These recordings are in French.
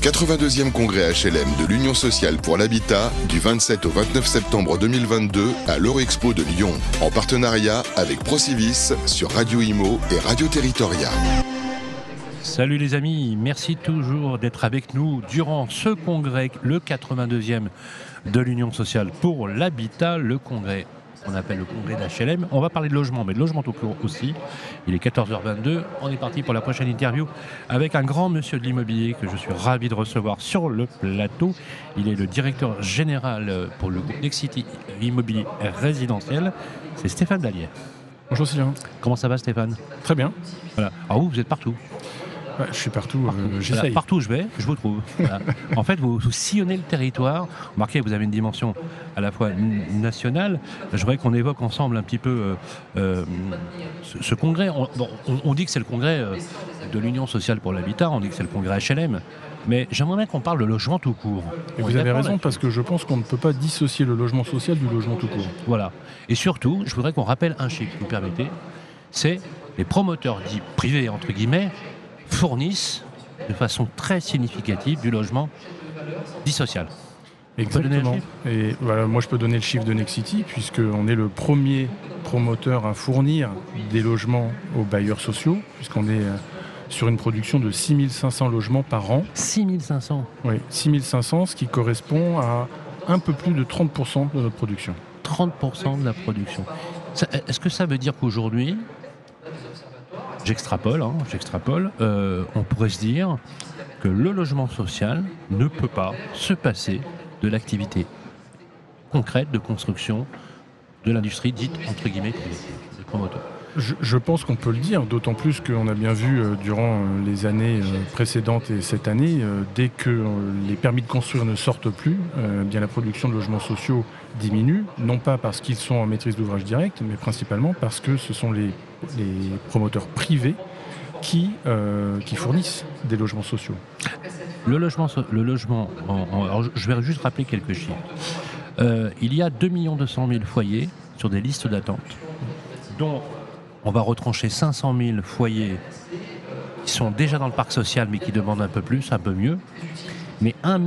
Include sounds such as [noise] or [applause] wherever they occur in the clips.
82e congrès HLM de l'Union sociale pour l'habitat du 27 au 29 septembre 2022 à l'Eurexpo de Lyon, en partenariat avec Procivis sur Radio Imo et Radio Territoria. Salut les amis, merci toujours d'être avec nous durant ce congrès, le 82e de l'Union sociale pour l'habitat, le congrès qu'on appelle le congrès d'HLM. On va parler de logement, mais de logement tout court aussi. Il est 14h22. On est parti pour la prochaine interview avec un grand monsieur de l'immobilier que je suis ravi de recevoir sur le plateau. Il est le directeur général pour le groupe Nexity Immobilier Résidentiel. C'est Stéphane Dallier. Bonjour Sylvain. Comment ça va Stéphane? Très bien. Voilà. Alors vous, vous êtes partout je suis partout, partout. Euh, partout où je vais, je vous trouve. en fait, vous, sillonnez le territoire. Remarquez, vous avez une dimension à la fois nationale. Je voudrais qu'on évoque ensemble un petit peu euh, euh, ce, congrès. On, dit que c'est le congrès de l'Union sociale pour l'habitat, on dit que c'est le congrès HLM. Mais j'aimerais bien qu'on parle de logement tout court. Et vous avez raison, parce que je pense qu'on ne peut pas dissocier le logement social du logement tout court. Voilà. Et surtout, je voudrais qu'on rappelle un chiffre, si vous permettez. C'est les promoteurs dits privés, entre guillemets, fournissent de façon très significative du logement dit social. Exactement. Et voilà, moi, je peux donner le chiffre de Nexity, puisqu'on est le premier promoteur à fournir des logements aux bailleurs sociaux, puisqu'on est euh, sur une production de 6500 logements par an. 6500 Oui, 6500, ce qui correspond à un peu plus de 30% de notre production. 30% de la production. Est-ce que ça veut dire qu'aujourd'hui, j'extrapole, hein, euh, on pourrait se dire que le logement social ne peut pas se passer de l'activité concrète de construction de l'industrie dite entre guillemets des promoteurs. Je, pense qu'on peut le dire, d'autant plus qu'on a bien vu euh, durant euh, les années précédentes et cette année, dès que les permis de construire ne sortent plus, bien la production de logements sociaux diminue, non pas parce qu'ils sont en maîtrise d'ouvrage direct, mais principalement parce que ce sont les promoteurs privés qui, euh, fournissent des logements sociaux. Le logement, le logement je vais juste rappeler quelques chiffres. Euh, il y a 2 200 000 foyers sur des listes d'attente, dont on va retrancher 500 000 foyers qui sont déjà dans le parc social mais qui demandent un peu plus, un peu mieux. Mais 1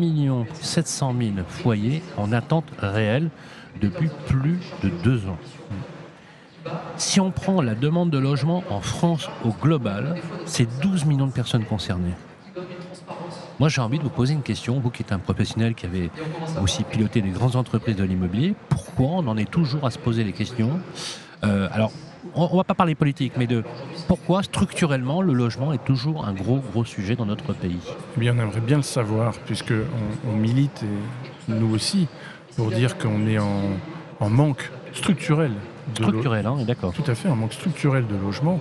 700 000 foyers en attente réelle depuis plus de deux ans. Si on prend la demande de logement en France au global, c'est 12 millions de personnes concernées. Moi, j'ai envie de vous poser une question, vous qui êtes un professionnel qui avez aussi piloté des grandes entreprises de l'immobilier, pourquoi on en est toujours à se poser les questions? Euh, on ne va pas parler politique, mais de pourquoi structurellement le logement est toujours un gros, gros sujet dans notre pays eh bien, on aimerait bien le savoir, puisqu'on on milite, et nous aussi, pour dire qu'on est en manque structurel Structurel, hein, d'accord. Tout à fait, un manque structurel de logement.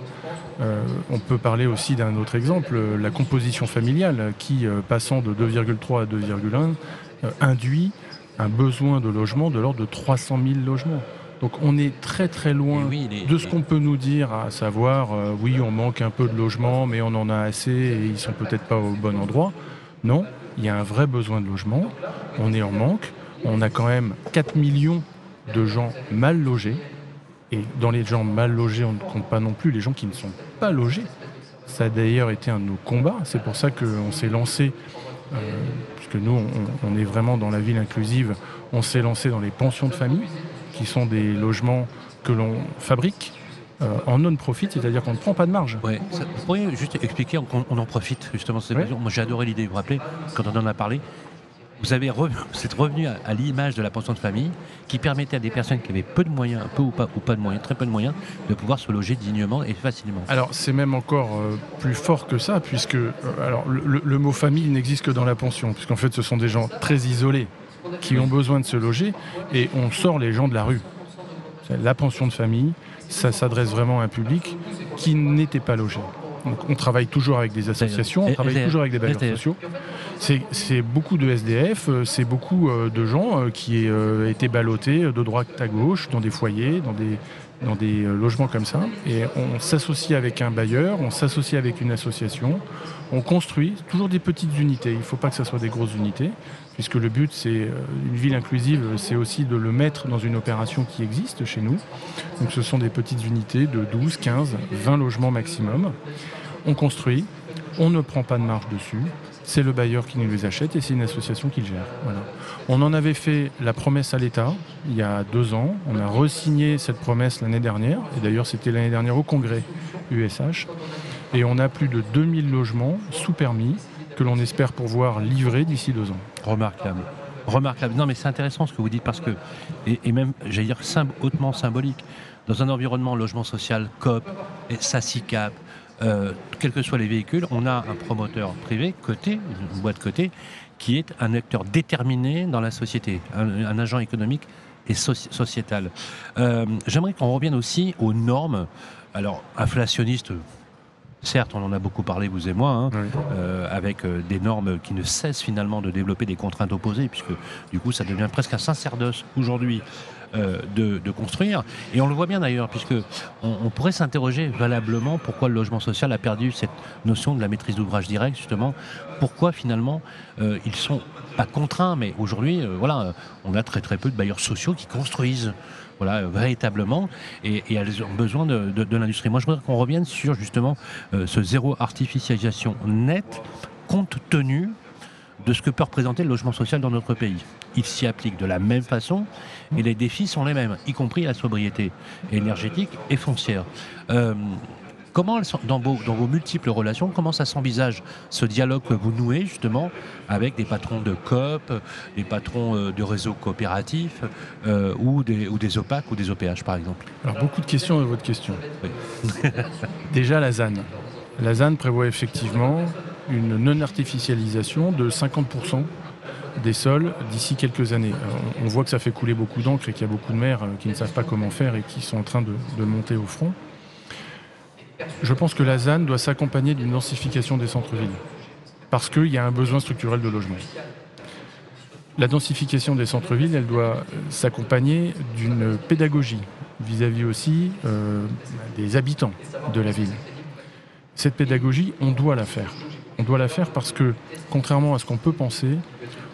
Euh, on peut parler aussi d'un autre exemple, la composition familiale, qui, euh, passant de 2,3 à 2,1, euh, induit un besoin de logement de l'ordre de 300 000 logements. Donc on est très très loin de ce qu'on peut nous dire, à savoir oui on manque un peu de logements mais on en a assez et ils sont peut-être pas au bon endroit. Non, il y a un vrai besoin de logement, on est en manque, on a quand même 4 millions de gens mal logés, et dans les gens mal logés, on ne compte pas non plus les gens qui ne sont pas logés. Ça a d'ailleurs été un de nos combats. C'est pour ça qu'on s'est lancé, euh, puisque nous, on, est vraiment dans la ville inclusive, on s'est lancé dans les pensions de famille, qui sont des logements que l'on fabrique euh, en non-profit, c'est-à-dire qu'on ne prend pas de marge. Ouais. vous pourriez juste expliquer, on, en profite justement cette mesure. Moi j'ai adoré l'idée, vous vous rappelez, quand on en a parlé, vous avez c'est [laughs] revenu à, l'image de la pension de famille qui permettait à des personnes qui avaient peu de moyens, peu ou pas, ou pas de moyens, très peu de moyens, de pouvoir se loger dignement et facilement. Alors c'est même encore euh, plus fort que ça, puisque euh, alors, le, mot famille n'existe que dans la pension, puisqu'en fait ce sont des gens très isolés qui ont besoin de se loger et on sort les gens de la rue. La pension de famille, ça s'adresse vraiment à un public qui n'était pas logé on travaille toujours avec des associations, on travaille toujours avec des bailleurs sociaux. C'est beaucoup de SDF, euh, c'est beaucoup euh, de gens euh, qui étaient ballottés de droite à gauche, dans des foyers, dans des, dans des logements comme ça. Et on s'associe avec un bailleur, on s'associe avec une association, on construit toujours des petites unités. Il ne faut pas que ce soit des grosses unités, puisque le but, c'est une ville inclusive, c'est aussi de le mettre dans une opération qui existe chez nous. Donc ce sont des petites unités de 12, 15, 20 logements maximum on construit, on ne prend pas de marge dessus, c'est le bailleur qui nous les achète et c'est une association qui le gère. On en avait fait la promesse à l'État il y a deux ans. On a resigné cette promesse l'année dernière. Et d'ailleurs, c'était l'année dernière au congrès USH. Et on a plus de 2000 logements sous permis que l'on espère pouvoir livrer d'ici deux ans. Remarquable. Remarquable. Non, mais c'est intéressant ce que vous dites parce que, et, même, j'allais dire, hautement symbolique, dans un environnement logement social, COP, SACICAP, euh, quels que soient les véhicules, on a un promoteur privé, côté, une boîte côté, qui est un acteur déterminé dans la société, un, agent économique et sociétal. Euh, j'aimerais qu'on revienne aussi aux normes, alors inflationnistes, Certes, on en a beaucoup parlé, vous et moi, hein, euh, avec euh, des normes qui ne cessent finalement de développer des contraintes opposées, puisque du coup, ça devient presque un sacerdoce aujourd'hui euh, de, construire. Et on le voit bien d'ailleurs, puisque on, pourrait s'interroger valablement pourquoi le logement social a perdu cette notion de la maîtrise d'ouvrage direct, justement. Pourquoi finalement ils sont pas contraints, mais aujourd'hui, voilà, on a très très peu de bailleurs sociaux qui construisent voilà, véritablement, et, elles ont besoin de, l'industrie. Moi, je voudrais qu'on revienne sur justement euh, ce zéro artificialisation net, compte tenu de ce que peut représenter le logement social dans notre pays. Il s'y applique de la même façon et les défis sont les mêmes, y compris la sobriété énergétique et foncière. Euh, Comment, dans vos, dans vos multiples relations, comment ça s'envisage ce dialogue que vous nouez justement avec des patrons de COP, des patrons euh, de réseaux coopératifs euh, ou, des, ou des OPAC ou des OPH par exemple? Alors beaucoup de questions dans votre question. [laughs] Déjà la ZAN. La ZAN prévoit effectivement une non-artificialisation de 50% des sols d'ici quelques années. on voit que ça fait couler beaucoup d'encre et qu'il y a beaucoup de maires euh, qui ne savent pas comment faire et qui sont en train de, monter au front. Je pense que la ZAN doit s'accompagner d'une densification des centres-villes, parce qu'il y a un besoin structurel de logement. La densification des centres-villes, elle doit s'accompagner d'une pédagogie vis-à-vis aussi euh, des habitants de la ville. Cette pédagogie, on doit la faire. On doit la faire parce que, contrairement à ce qu'on peut penser,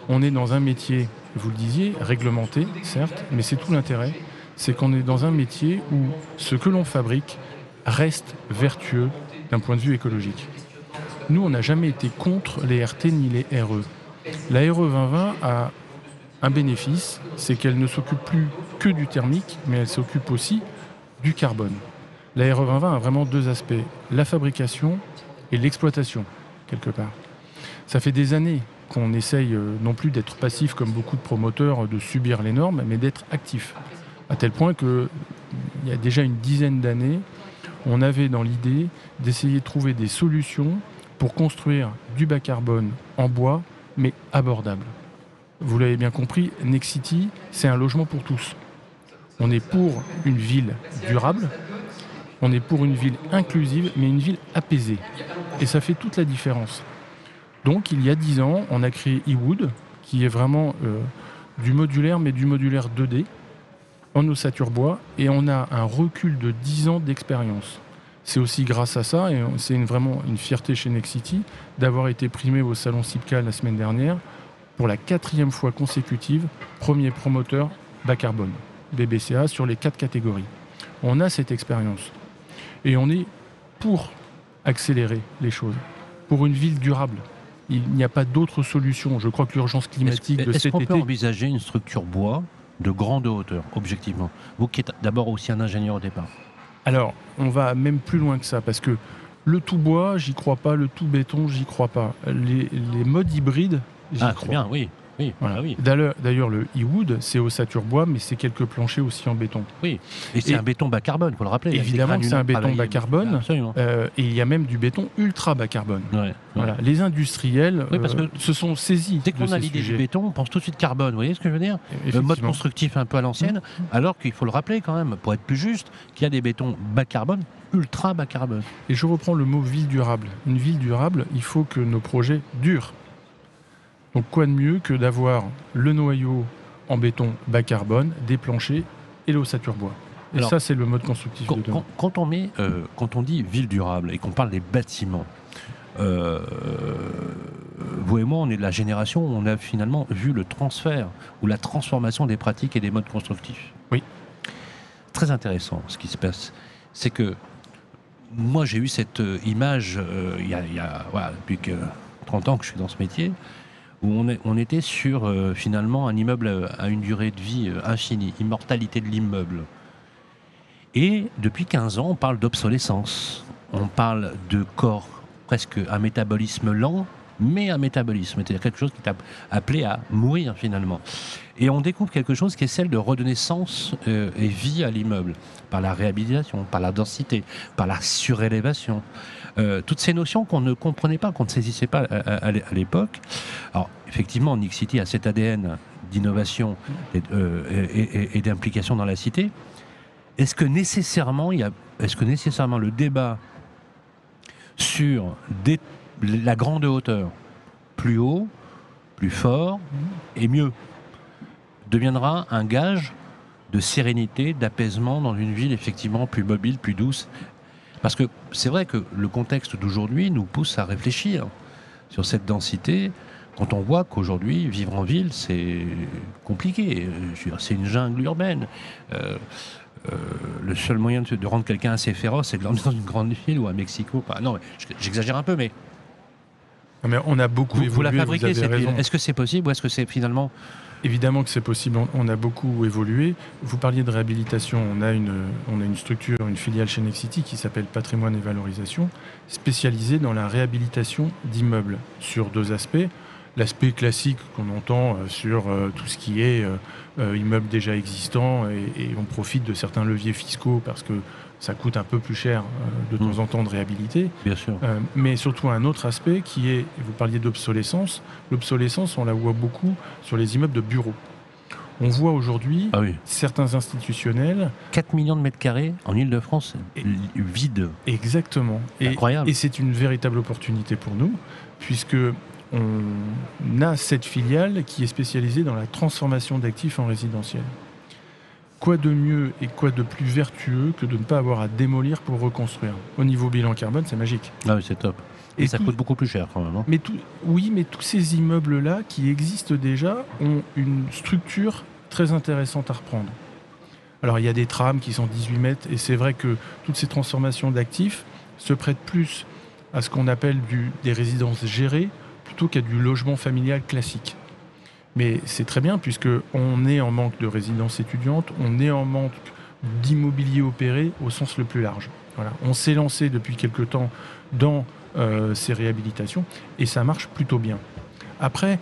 on est dans un métier, vous le disiez, réglementé, certes, mais c'est tout l'intérêt, c'est qu'on est dans un métier où ce que l'on fabrique reste vertueux d'un point de vue écologique. Nous, on n'a jamais été contre les RT ni les RE. La RE 2020 a un bénéfice, c'est qu'elle ne s'occupe plus que du thermique, mais elle s'occupe aussi du carbone. La RE 2020 a vraiment deux aspects, la fabrication et l'exploitation, quelque part. Ça fait des années qu'on essaye euh, non plus d'être passif comme beaucoup de promoteurs, de subir les normes, mais d'être actif. À tel point qu'il y a déjà une dizaine d'années, on avait dans l'idée d'essayer de trouver des solutions pour construire du bas carbone en bois, mais abordable. Vous l'avez bien compris, Nexity, c'est un logement pour tous. On est pour une ville durable, on est pour une ville inclusive, mais une ville apaisée. Et ça fait toute la différence. Donc, il y a dix ans, on a créé eWood, qui est vraiment euh, du modulaire, mais du modulaire 2D, en ossature bois et on a un recul de 10 ans d'expérience. C'est aussi grâce à ça, et c'est vraiment une fierté chez Nexity, d'avoir été primé au salon CIPCA la semaine dernière pour la quatrième fois consécutive, premier promoteur bas carbone, BBCA, sur les quatre catégories. On a cette expérience. Et on est pour accélérer les choses, pour une ville durable. Il n'y a pas d'autre solution. Je crois que l'urgence climatique de cet été... Est-ce qu'on peut envisager une structure bois de grande hauteur, objectivement? Vous qui êtes d'abord aussi un ingénieur au départ. Alors, on va même plus loin que ça, parce que le tout bois, j'y crois pas, le tout béton, j'y crois pas. Les, les modes hybrides, j'y ah, crois. bien, oui. Oui, voilà. oui. D'ailleurs, le e-wood, c'est ossature bois, mais c'est quelques planchers aussi en béton. Oui, et c'est un béton bas carbone, il faut le rappeler. Évidemment c'est un béton bas carbone. Euh, et il y a même du béton ultra bas carbone. voilà. Les industriels parce euh, se sont saisis. Dès qu'on a l'idée du béton, on pense tout de suite carbone. Vous voyez ce que je veux dire? Le mode constructif un peu à l'ancienne, mmh. alors qu'il faut le rappeler quand même, pour être plus juste, qu'il y a des bétons bas carbone ultra bas carbone. Et je reprends le mot ville durable. Une ville durable, il faut que nos projets durent. Donc quoi de mieux que d'avoir le noyau en béton bas carbone, des planchers et l'ossature bois. Et ça, c'est le mode constructif quand, de Quand, on met, euh, quand on dit ville durable et qu'on parle des bâtiments, euh, vous et moi, on est de la génération où on a finalement vu le transfert ou la transformation des pratiques et des modes constructifs. Oui. Très intéressant ce qui se passe. C'est que moi, j'ai eu cette euh, image il y a, depuis que 30 ans que je suis dans ce métier, où on, était sur euh, finalement un immeuble à une durée de vie euh, infinie, immortalité de l'immeuble. Et depuis 15 ans, on parle d'obsolescence. On parle de corps presque un métabolisme lent, mais un métabolisme, c'est-à-dire quelque chose qui est appelé à mourir finalement. Et on découvre quelque chose qui est celle de redonner sens euh, et vie à l'immeuble, par la réhabilitation, par la densité, par la surélévation. Euh, toutes ces notions qu'on ne comprenait pas, qu'on ne saisissait pas à, l'époque. Alors, effectivement, Nick City a cet ADN d'innovation et, euh, d'implication dans la cité. Est-ce que nécessairement, il y a, est-ce que nécessairement le débat sur la grande hauteur, plus haut, plus fort et mieux, deviendra un gage de sérénité, d'apaisement dans une ville effectivement plus mobile, plus douce parce que c'est vrai que le contexte d'aujourd'hui nous pousse à réfléchir sur cette densité quand on voit qu'aujourd'hui, vivre en ville, c'est compliqué. C'est une jungle urbaine. Euh, euh, le seul moyen de, rendre quelqu'un assez féroce, c'est de l'emmener dans une grande ville ou à Mexico. Non, j'exagère un peu, mais. Mais on a beaucoup vous, la fabriquez, cette ville. Est-ce que c'est possible ou est-ce que c'est finalement Évidemment que c'est possible, on a beaucoup évolué. Vous parliez de réhabilitation, on a une, on a une structure, une filiale chez Nexity qui s'appelle Patrimoine et Valorisation, spécialisée dans la réhabilitation d'immeubles sur deux aspects. L'aspect classique qu'on entend euh, sur euh, tout ce qui est euh, immeuble déjà existant et, et, on profite de certains leviers fiscaux parce que ça coûte un peu plus cher euh, de temps mm. en temps de réhabiliter. Bien sûr. Euh, mais surtout un autre aspect qui est, vous parliez d'obsolescence, l'obsolescence on la voit beaucoup sur les immeubles de bureaux. On voit aujourd'hui ah certains institutionnels. 4 millions de mètres carrés en Ile-de-France vides. Exactement. Et, incroyable. Et c'est une véritable opportunité pour nous, puisque on a cette filiale qui est spécialisée dans la transformation d'actifs en résidentiel quoi de mieux et quoi de plus vertueux que de ne pas avoir à démolir pour reconstruire? Au niveau bilan carbone, c'est magique. Ah oui, c'est top. Et, ça coûte beaucoup plus cher quand même. Hein. mais oui, mais tous ces immeubles-là qui existent déjà ont une structure très intéressante à reprendre. Alors il y a des trames qui sont 18 mètres et c'est vrai que toutes ces transformations d'actifs se prêtent plus à ce qu'on appelle du, des résidences gérées plutôt qu'à du logement familial classique. Mais c'est très bien puisque on est en manque de résidences étudiantes, on est en manque d'immobilier opéré au sens le plus large. Voilà. On s'est lancé depuis quelque temps dans euh, ces réhabilitations et ça marche plutôt bien. Après,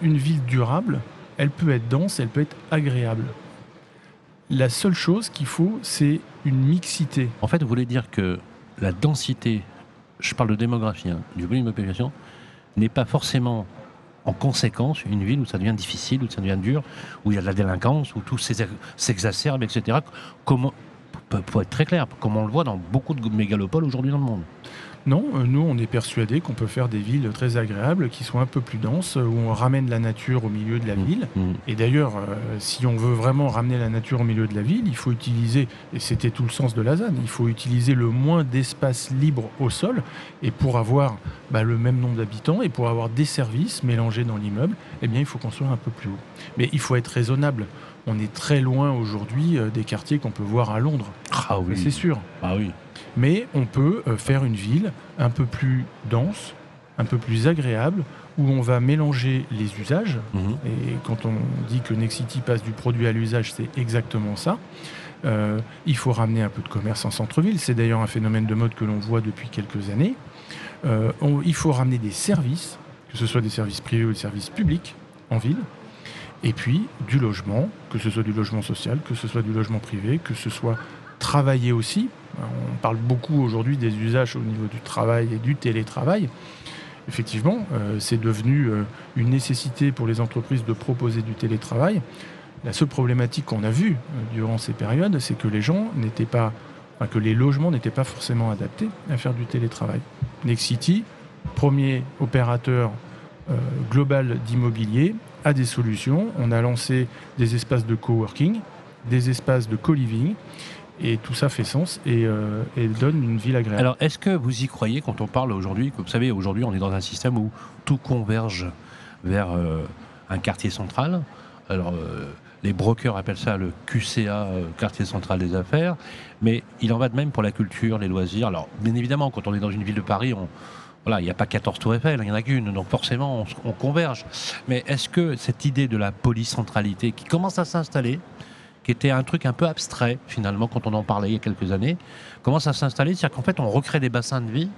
une ville durable, elle peut être dense, elle peut être agréable. La seule chose qu'il faut, c'est une mixité. En fait, vous voulez dire que la densité, je parle de démographie, hein, du volume de population, n'est pas forcément en conséquence une ville où ça devient difficile, où ça devient dur, où il y a de la délinquance, où tout s'exacerbe, etc. Comment, pour être très clair, comme on le voit dans beaucoup de mégalopoles aujourd'hui dans le monde. Non, euh, nous on est persuadés qu'on peut faire des villes très agréables, qui sont un peu plus denses, où on ramène la nature au milieu de la mmh, ville. Mmh. Et d'ailleurs, euh, si on veut vraiment ramener la nature au milieu de la ville, il faut utiliser, et c'était tout le sens de la ZAN, il faut utiliser le moins d'espace libre au sol, et pour avoir bah, le même nombre d'habitants, et pour avoir des services mélangés dans l'immeuble, eh bien il faut construire un peu plus haut. Mais il faut être raisonnable. On est très loin aujourd'hui euh, des quartiers qu'on peut voir à Londres. Ah oui. C'est sûr. Ah oui mais on peut euh, faire une ville un peu plus dense, un peu plus agréable, où on va mélanger les usages. Mhm. Et quand on dit que Nexity passe du produit à l'usage, c'est exactement ça. Euh, il faut ramener un peu de commerce en centre-ville. C'est d'ailleurs un phénomène de mode que l'on voit depuis quelques années. Euh, il faut ramener des services, que ce soit des services privés ou des services publics en ville. Et puis du logement, que ce soit du logement social, que ce soit du logement privé, que ce soit travailler aussi, on parle beaucoup aujourd'hui des usages au niveau du travail et du télétravail. Effectivement, euh, c'est devenu euh, une nécessité pour les entreprises de proposer du télétravail. La seule problématique qu'on a vue euh, durant ces périodes, c'est que les gens n'étaient pas, que les logements n'étaient pas forcément adaptés à faire du télétravail. Nexity, premier opérateur global d'immobilier, a des solutions. On a lancé des espaces de coworking, des espaces de co-living et tout ça fait sens euh, et, donne une ville agréable. Alors, est-ce que vous y croyez quand on parle aujourd'hui Vous savez, aujourd'hui, on est dans un système où tout converge vers euh, un quartier central? Alors, euh, les brokers appellent ça le QCA, quartier central des affaires, mais il en va de même pour la culture, les loisirs. Alors, bien évidemment, quand on est dans une ville de Paris, on, Voilà, il n'y a pas 14 tours Eiffel, il n'y en a qu'une, donc forcément on, converge. Mais est-ce que cette idée de la polycentralité qui commence à s'installer, qui était un truc un peu abstrait finalement quand on en parlait il y a quelques années, commence à s'installer, c'est-à-dire qu'en fait on recrée des bassins de vie,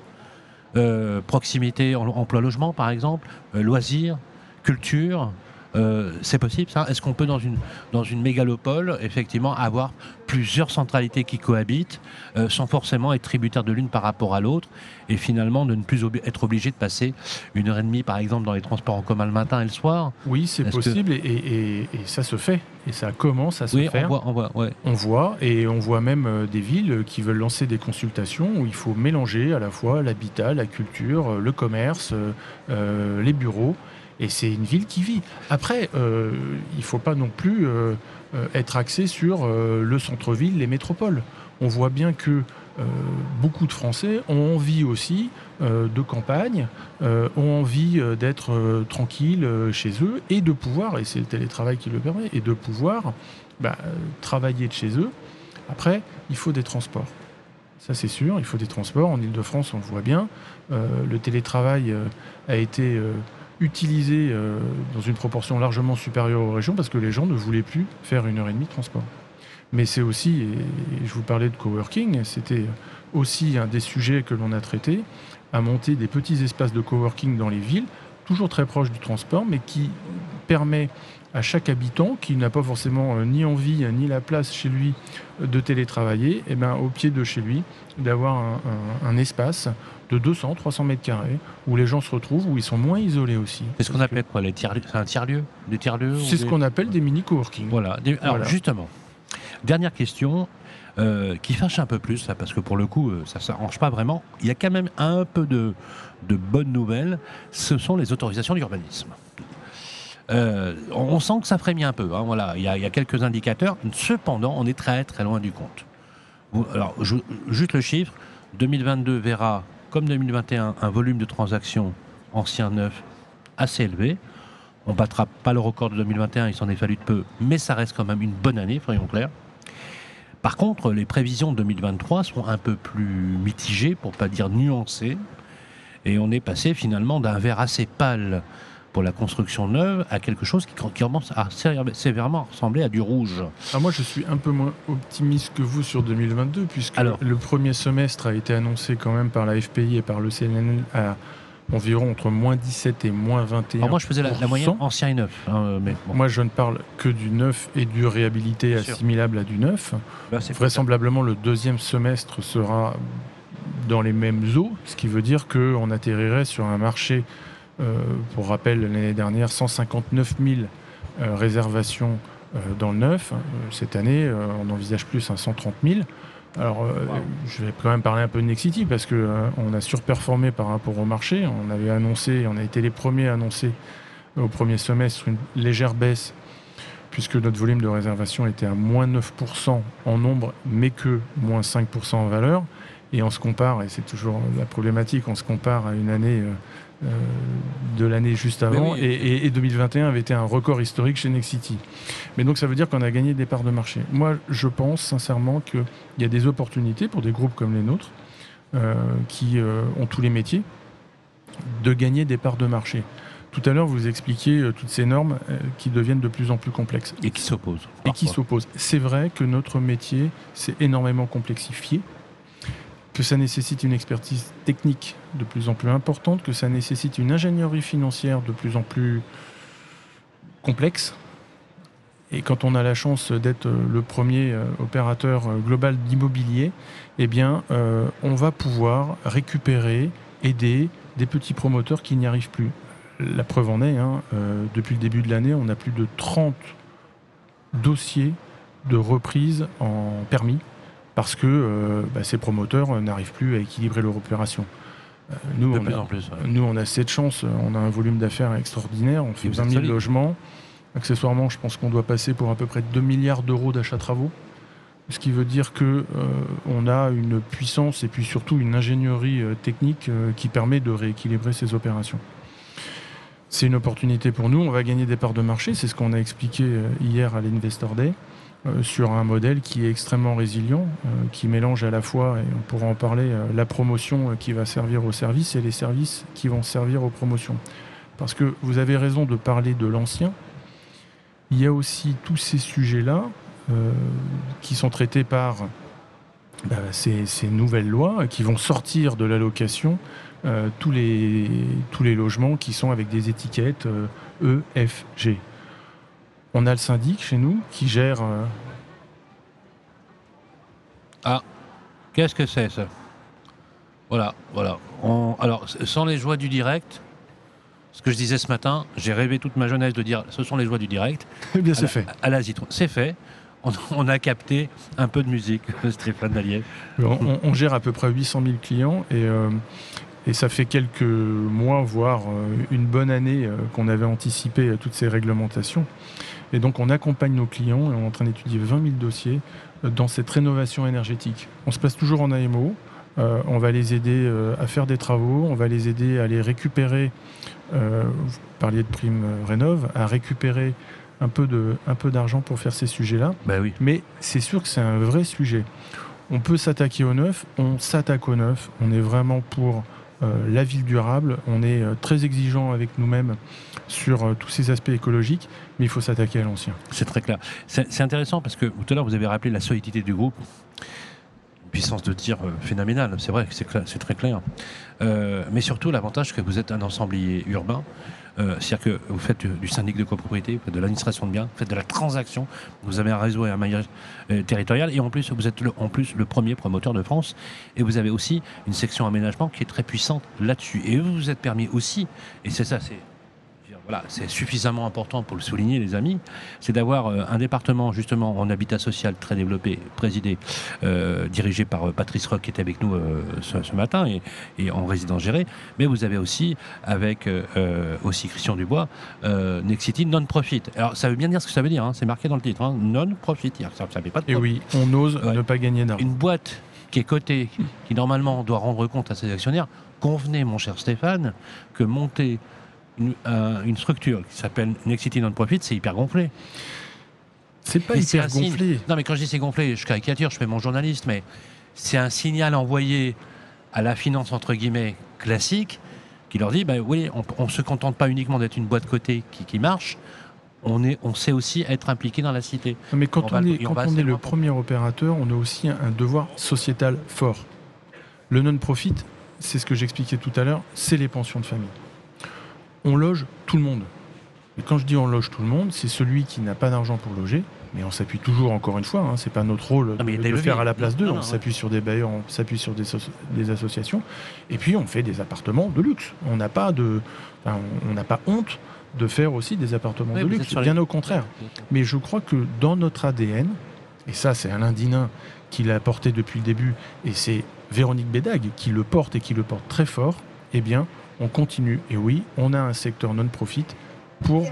euh, proximité, emploi-logement par exemple, euh, loisirs, culture, euh, c'est possible ça Est-ce qu'on peut dans une, dans une mégalopole effectivement avoir plusieurs centralités qui cohabitent euh, sans forcément être tributaires de l'une par rapport à l'autre et finalement de ne plus être obligé de passer une heure et demie par exemple dans les transports en commun le matin et le soir? Oui, c'est possible et, ça se fait et ça commence à se oui, faire. On voit, on voit, on voit et on voit même euh, des villes qui veulent lancer des consultations où il faut mélanger à la fois l'habitat, la culture, le commerce, les bureaux. Et c'est une ville qui vit. Après, euh, il ne faut pas non plus euh, euh, être axé sur le centre-ville, les métropoles. On voit bien que beaucoup de Français ont envie aussi de campagne, ont envie d'être tranquilles chez eux et de pouvoir, et c'est le télétravail qui le permet, et de pouvoir bah, travailler de chez eux. Après, il faut des transports. Ça, c'est sûr, il faut des transports. En Ile-de-France, on le voit bien. le télétravail a été utilisé euh, dans une proportion largement supérieure aux régions parce que les gens ne voulaient plus faire une heure et demie de transport. Mais c'est aussi, et je vous parlais de coworking, c'était aussi un des sujets que l'on a traité, à monter des petits espaces de coworking dans les villes, toujours très proches du transport, mais qui permet à chaque habitant qui n'a pas forcément euh, ni envie ni la place chez lui de télétravailler, eh ben, au pied de chez lui, d'avoir un espace de 200, 300 mètres carrés, où les gens se retrouvent, où ils sont moins isolés aussi. C'est ce qu'on appelle quoi les tiers, C'est un tiers-lieu? Des tiers-lieux C'est ce qu'on appelle des mini-coworking. Voilà. Alors justement, dernière question. Euh, qui fâche un peu plus, parce que pour le coup, euh, ça ne s'arrange pas vraiment. Il y a quand même un peu de, de bonnes nouvelles. Ce sont les autorisations d'urbanisme. Euh, on sent que ça frémit un peu. Hein, voilà. il, y a, il y, a, quelques indicateurs. Cependant, on est très très loin du compte. Alors, juste le chiffre. 2022 verra comme 2021, un volume de transactions ancien-neuf assez élevé. On ne battra pas le record de 2021, il s'en est fallu de peu, mais ça reste quand même une bonne année, soyons clairs. Par contre, les prévisions de 2023 sont un peu plus mitigées, pour ne pas dire nuancées, et on est passé finalement d'un verre assez pâle pour la construction neuve à quelque chose qui, commence à sévèrement ressembler à du rouge. Alors moi, je suis un peu moins optimiste que vous sur 2022, puisque le premier semestre a été annoncé quand même par la FPI et par le CNN à environ entre moins 17 et moins 21. Alors moi, je faisais la, moyenne ancien et neuf. Hein, mais Moi, je ne parle que du neuf et du réhabilité assimilable à du neuf. Vraisemblablement, le deuxième semestre sera dans les mêmes eaux, ce qui veut dire qu'on atterrirait sur un marché pour rappel, l'année dernière, 159 000 euh, réservations euh, dans le neuf. Cette année, on envisage plus un 130 000. Alors, je vais quand même parler un peu de Nexity parce qu'on a surperformé par rapport au marché. On avait annoncé, on a été les premiers à annoncer au premier semestre une légère baisse puisque notre volume de réservation était à moins 9% en nombre, mais que moins 5% en valeur. Et on se compare, et c'est toujours la problématique, on se compare à une année euh, de l'année juste avant. Et, 2021 avait été un record historique chez Nexity. Mais donc ça veut dire qu'on a gagné des parts de marché. Moi, je pense sincèrement qu'il y a des opportunités pour des groupes comme les nôtres, euh, qui euh, ont tous les métiers, de gagner des parts de marché. Tout à l'heure, vous expliquiez toutes ces normes qui deviennent de plus en plus complexes. Et qui s'opposent. Et qui s'opposent. C'est vrai que notre métier s'est énormément complexifié que ça nécessite une expertise technique de plus en plus importante, que ça nécessite une ingénierie financière de plus en plus complexe. Et quand on a la chance d'être le premier euh, opérateur euh, global d'immobilier, eh bien, euh, on va pouvoir récupérer, aider des petits promoteurs qui n'y arrivent plus. La preuve en est, hein, depuis le début de l'année, on a plus de 30 dossiers de reprise en permis parce que euh, bah, ces promoteurs euh, n'arrivent plus à équilibrer leur opération. Euh, nous, on a, plus, nous, on a cette chance, on a un volume d'affaires extraordinaire, on fait 20 000 logements. Accessoirement, je pense qu'on doit passer pour à peu près 2 milliards d'euros d'achats travaux. Ce qui veut dire qu'on a une puissance et puis surtout une ingénierie technique qui permet de rééquilibrer ces opérations. C'est une opportunité pour nous, on va gagner des parts de marché, c'est ce qu'on a expliqué hier à l'Investor Day. Euh, sur un modèle qui est extrêmement résilient, euh, qui mélange à la fois, et on pourra en parler, euh, la promotion qui va servir aux services et les services qui vont servir aux promotions. Parce que vous avez raison de parler de l'ancien. Il y a aussi tous ces sujets-là qui sont traités par bah, ces, nouvelles lois qui vont sortir de l'allocation tous, les, tous les logements qui sont avec des étiquettes E, F, G. On a le syndic chez nous qui gère. Euh, ah, qu'est-ce que c'est ça? Voilà, voilà. Alors, sans les joies du direct, ce que je disais ce matin, j'ai rêvé toute ma jeunesse de dire ce sont les joies du direct. [laughs] Eh bien, c'est fait. À la citron. C'est fait. [laughs] On, a capté un peu de musique, [laughs] Stéphane Dallier. On, gère à peu près 800 000 clients et, euh, et ça fait quelques mois, voire euh, une bonne année, qu'on avait anticipé toutes ces réglementations. Et donc on accompagne nos clients et on est en train d'étudier 20 000 dossiers euh, dans cette rénovation énergétique. On se place toujours en AMO, euh, on va les aider euh, à faire des travaux, on va les aider à les récupérer, vous parliez de prime rénov, à récupérer un peu, de, un peu d'argent pour faire ces sujets-là. Bah oui. Mais c'est sûr que c'est un vrai sujet. On peut s'attaquer au neuf, on s'attaque au neuf, on est vraiment pour la ville durable, on est très exigeant avec nous-mêmes sur euh, tous ces aspects écologiques, mais il faut s'attaquer à l'ancien. C'est très clair. C'est intéressant parce que tout à l'heure, vous avez rappelé la solidité du groupe. Puissance de tir euh, phénoménale, c'est vrai, c'est très clair. Euh, mais surtout, l'avantage que vous êtes un ensemblier urbain. C'est-à-dire que vous faites du, syndic de copropriété, vous faites de l'administration de biens, vous faites de la transaction, vous avez un réseau et un maillage territorial, et en plus, vous êtes le, en plus le premier promoteur de France, et vous avez aussi une section aménagement qui est très puissante là-dessus. Et vous vous êtes permis aussi, et c'est ça, c'est voilà, c'est suffisamment important pour le souligner, les amis, c'est d'avoir euh, un département justement en habitat social très développé, présidé, euh, dirigé par euh, Patrice Rock qui était avec nous ce, matin et, en résidence gérée. Mais vous avez aussi, avec aussi Christian Dubois, Nexity non-profit. Alors ça veut bien dire ce que ça veut dire, hein, c'est marqué dans le titre, hein, non-profit. Ça, ça pas de Et oui, on ose ne pas gagner d'argent. Une boîte qui est cotée, qui normalement doit rendre compte à ses actionnaires, convenez, mon cher Stéphane, que monter euh, une, structure qui s'appelle Nexity Non-Profit, c'est hyper gonflé. C'est pas hyper gonflé. Non, mais quand je dis c'est gonflé, je caricature, je fais mon journaliste, mais c'est un signal envoyé à la finance, entre guillemets, classique, qui leur dit, ben oui, on ne se contente pas uniquement d'être une boîte côté qui, qui marche, on, est, on sait aussi être impliqué dans la cité. Mais quand on, est, quand on est le premier opérateur, on a aussi un devoir sociétal fort. Le non-profit, c'est ce que j'expliquais tout à l'heure, c'est les pensions de famille on loge tout le monde. Et quand je dis on loge tout le monde, c'est celui qui n'a pas d'argent pour loger, mais on s'appuie toujours, encore une fois, hein, c'est pas notre rôle de, le faire à la place d'eux, on s'appuie sur des bailleurs, on s'appuie sur des, associations, et puis on fait des appartements de luxe. On n'a pas de, on n'a pas honte de faire aussi des appartements de luxe, bien au contraire. Mais je crois que dans notre ADN, et ça c'est Alain Dinin qui l'a porté depuis le début, et c'est Véronique Bédag qui le porte et qui le porte très fort, eh bien, on continue. Et oui, on a un secteur non-profit pour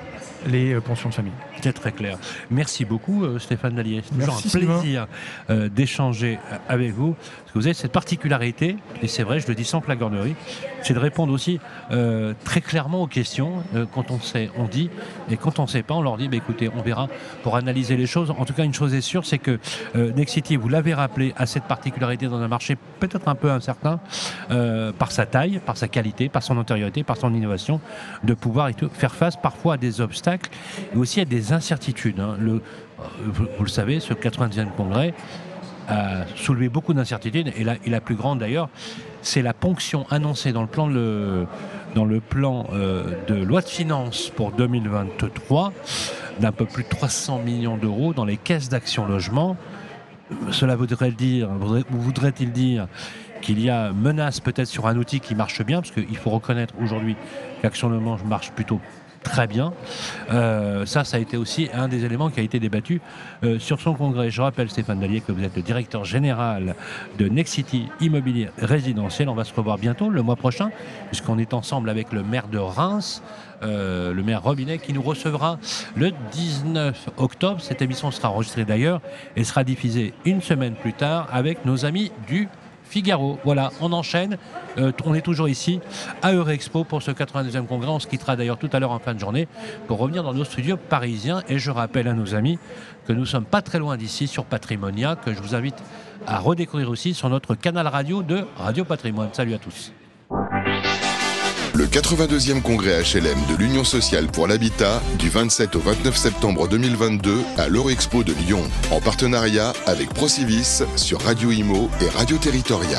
les pensions de famille. C'est très clair. Merci beaucoup euh, Stéphane Dallier. C'est toujours un plaisir euh, d'échanger avec vous. Parce que vous avez cette particularité, et c'est vrai, je le dis sans flagornerie, c'est de répondre aussi très clairement aux questions. quand on sait, on dit, et quand on ne sait pas, on leur dit, bah, écoutez, on verra pour analyser les choses. En tout cas, une chose est sûre, c'est que Nexity, vous l'avez rappelé, a cette particularité dans un marché peut-être un peu incertain, par sa taille, par sa qualité, par son antériorité, par son innovation, de pouvoir faire face parfois à des obstacles et aussi à des incertitudes. Hein. Le, vous, le savez, ce 90e congrès a soulevé beaucoup d'incertitudes et la, plus grande d'ailleurs, c'est la ponction annoncée dans le plan, de, euh, loi de finances pour 2023 d'un peu plus de 300 millions d'euros dans les caisses d'action logement. Cela voudrait dire, voudrait-il dire qu'il y a menace peut-être sur un outil qui marche bien, parce qu'il faut reconnaître aujourd'hui qu'Action Logement marche plutôt très bien. Euh, ça, ça a été aussi un des éléments qui a été débattu euh, sur son congrès. Je rappelle, Stéphane Dallier, que vous êtes le directeur général de Nexity Immobilier Résidentiel. On va se revoir bientôt, le mois prochain, puisqu'on est ensemble avec le maire de Reims, euh, le maire Robinet, qui nous recevra le 19 octobre. Cette émission sera enregistrée d'ailleurs et sera diffusée une semaine plus tard avec nos amis du Figaro. Voilà, on enchaîne. Euh, on est toujours ici à Eurexpo pour ce 92e congrès. On se quittera d'ailleurs tout à l'heure en fin de journée pour revenir dans nos studios parisiens. Et je rappelle à nos amis que nous sommes pas très loin d'ici sur Patrimonia, que je vous invite à redécouvrir aussi sur notre canal radio de Radio Patrimoine. Salut à tous. Le 82e congrès HLM de l'Union sociale pour l'habitat du 27 au 29 septembre 2022 à l'Eurexpo de Lyon, en partenariat avec Procivis sur Radio Imo et Radio Territoria.